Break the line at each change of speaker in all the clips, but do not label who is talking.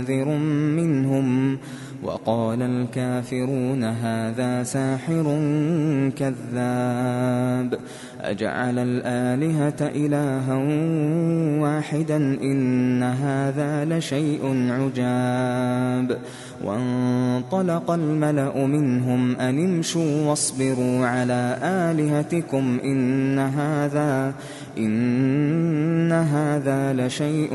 منذر منهم وقال الكافرون هذا ساحر كذاب أجعل الآلهة إلها واحدا إن هذا لشيء عجاب وانطلق الملأ منهم أن امشوا واصبروا على آلهتكم إن هذا إن هذا لشيء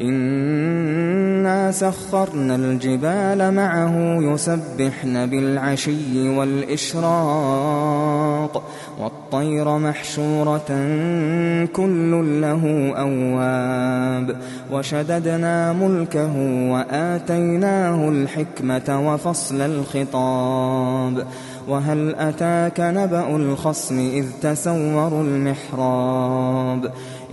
إنا سخرنا الجبال معه يسبحن بالعشي والإشراق والطير محشورة كل له أواب وشددنا ملكه وآتيناه الحكمة وفصل الخطاب وهل أتاك نبأ الخصم إذ تسوروا المحراب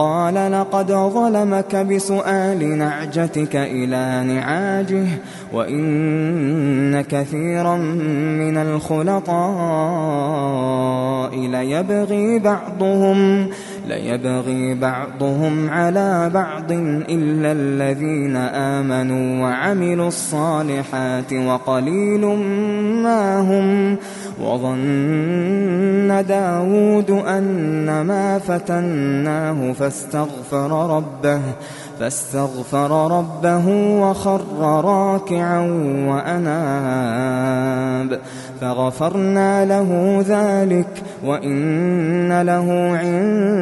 قال لقد ظلمك بسؤال نعجتك إلى نعاجه وإن كثيرا من الخلطاء ليبغي بعضهم ليبغي بعضهم على بعض إلا الذين آمنوا وعملوا الصالحات وقليل ما هم وظن داود أن ما فتناه فاستغفر ربه فاستغفر ربه وخر راكعا وأناب فغفرنا له ذلك وإن له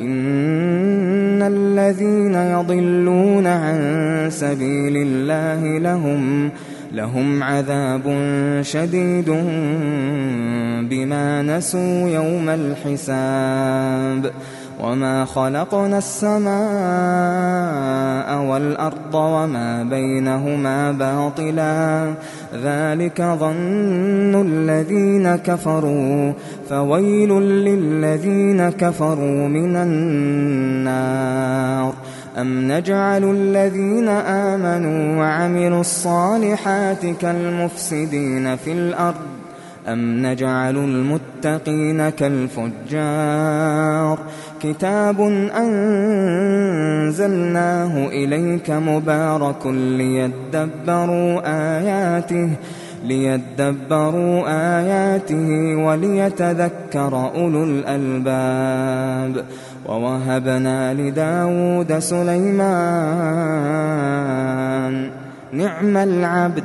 إن الذين يضلون عن سبيل الله لهم لهم عذاب شديد بما نسوا يوم الحساب وما خلقنا السماء والأرض وما بينهما باطلا ذلك ظن الذين كفروا فويل للذين كفروا من النار أم نجعل الذين آمنوا وعملوا الصالحات كالمفسدين في الأرض أم نجعل المتقين كالفجار كتاب أنزلناه إليك مبارك ليدبروا آياته ليدبروا آياته وليتذكر أولو الألباب ووهبنا لداود سليمان نعم العبد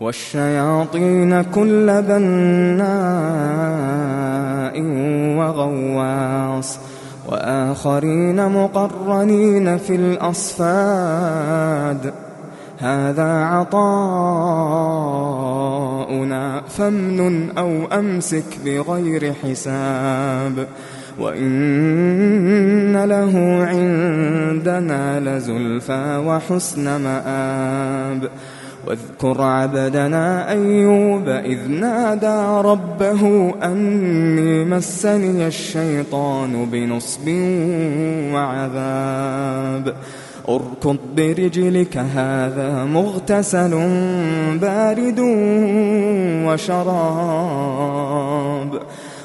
والشياطين كل بناء وغواص وآخرين مقرنين في الأصفاد هذا عطاؤنا فامنن أو أمسك بغير حساب وإن له عندنا لزلفى وحسن مآب واذكر عبدنا أيوب إذ نادى ربه أني مسني الشيطان بنصب وعذاب. اركض برجلك هذا مغتسل بارد وشراب.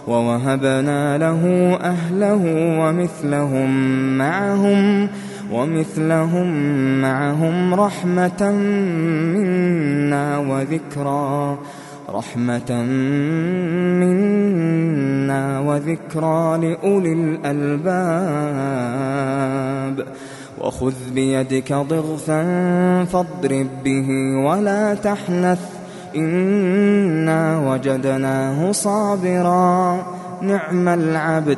ووهبنا له أهله ومثلهم معهم ومثلهم معهم رحمة منا وذكرى رحمة منا وذكرى لأولي الألباب. وخذ بيدك ضغثا فاضرب به ولا تحنث. إنا وجدناه صابرا. نعم العبد.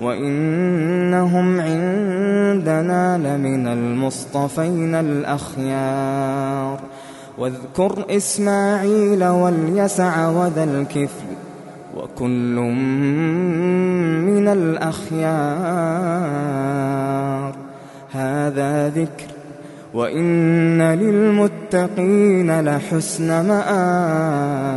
وإنهم عندنا لمن المصطفين الأخيار واذكر إسماعيل واليسع وذا الكفل وكل من الأخيار هذا ذكر وإن للمتقين لحسن مآب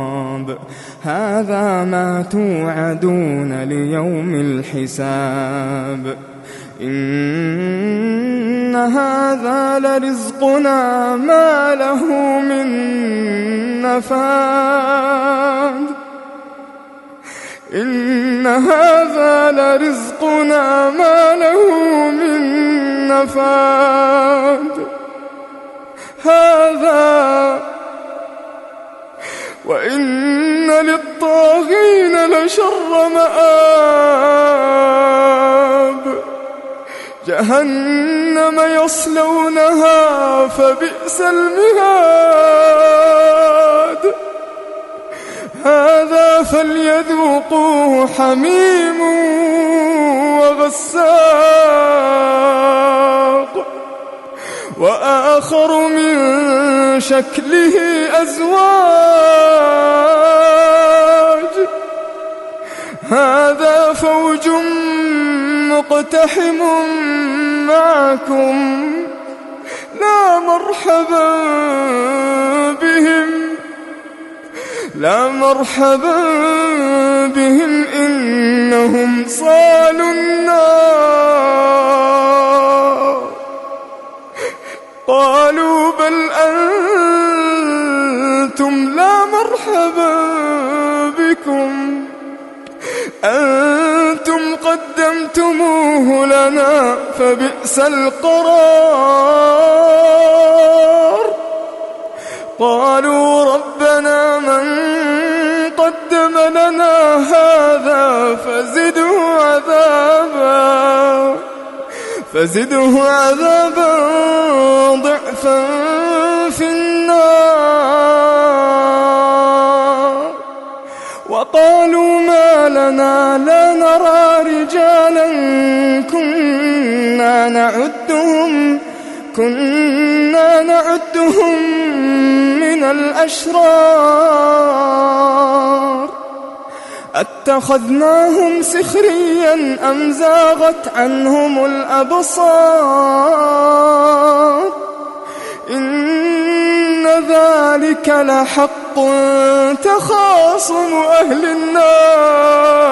هذا ما توعدون ليوم الحساب. إن هذا لرزقنا ما له من نفاد. إن هذا لرزقنا ما له من نفاد. هذا وإن للطاغين لشر مآب. جهنم يصلونها فبئس المهاد. هذا فليذوقوه حميم وغساق. وآخر من شكله أزواج. هذا فوج مقتحم معكم. لا مرحبا بهم. لا مرحبا بهم. إنهم صالوا قدمتموه لنا فبئس القرار. قالوا ربنا من قدم لنا هذا فزده عذابا. فزده عذابا ضعفا. كنا نعدهم كنا نعدهم من الأشرار. أتخذناهم سخريا أم زاغت عنهم الأبصار؟ إن ذلك لحق تخاصم أهل النار.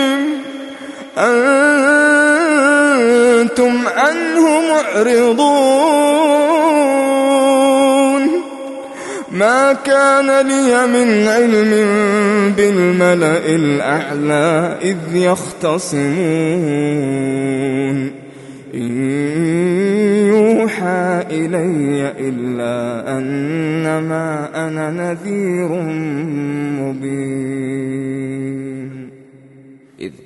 أنتم عنه معرضون. ما كان لي من علم بالملأ الأعلى إذ يختصمون. إن يوحى إلي إلا أنما أنا نذير مبين.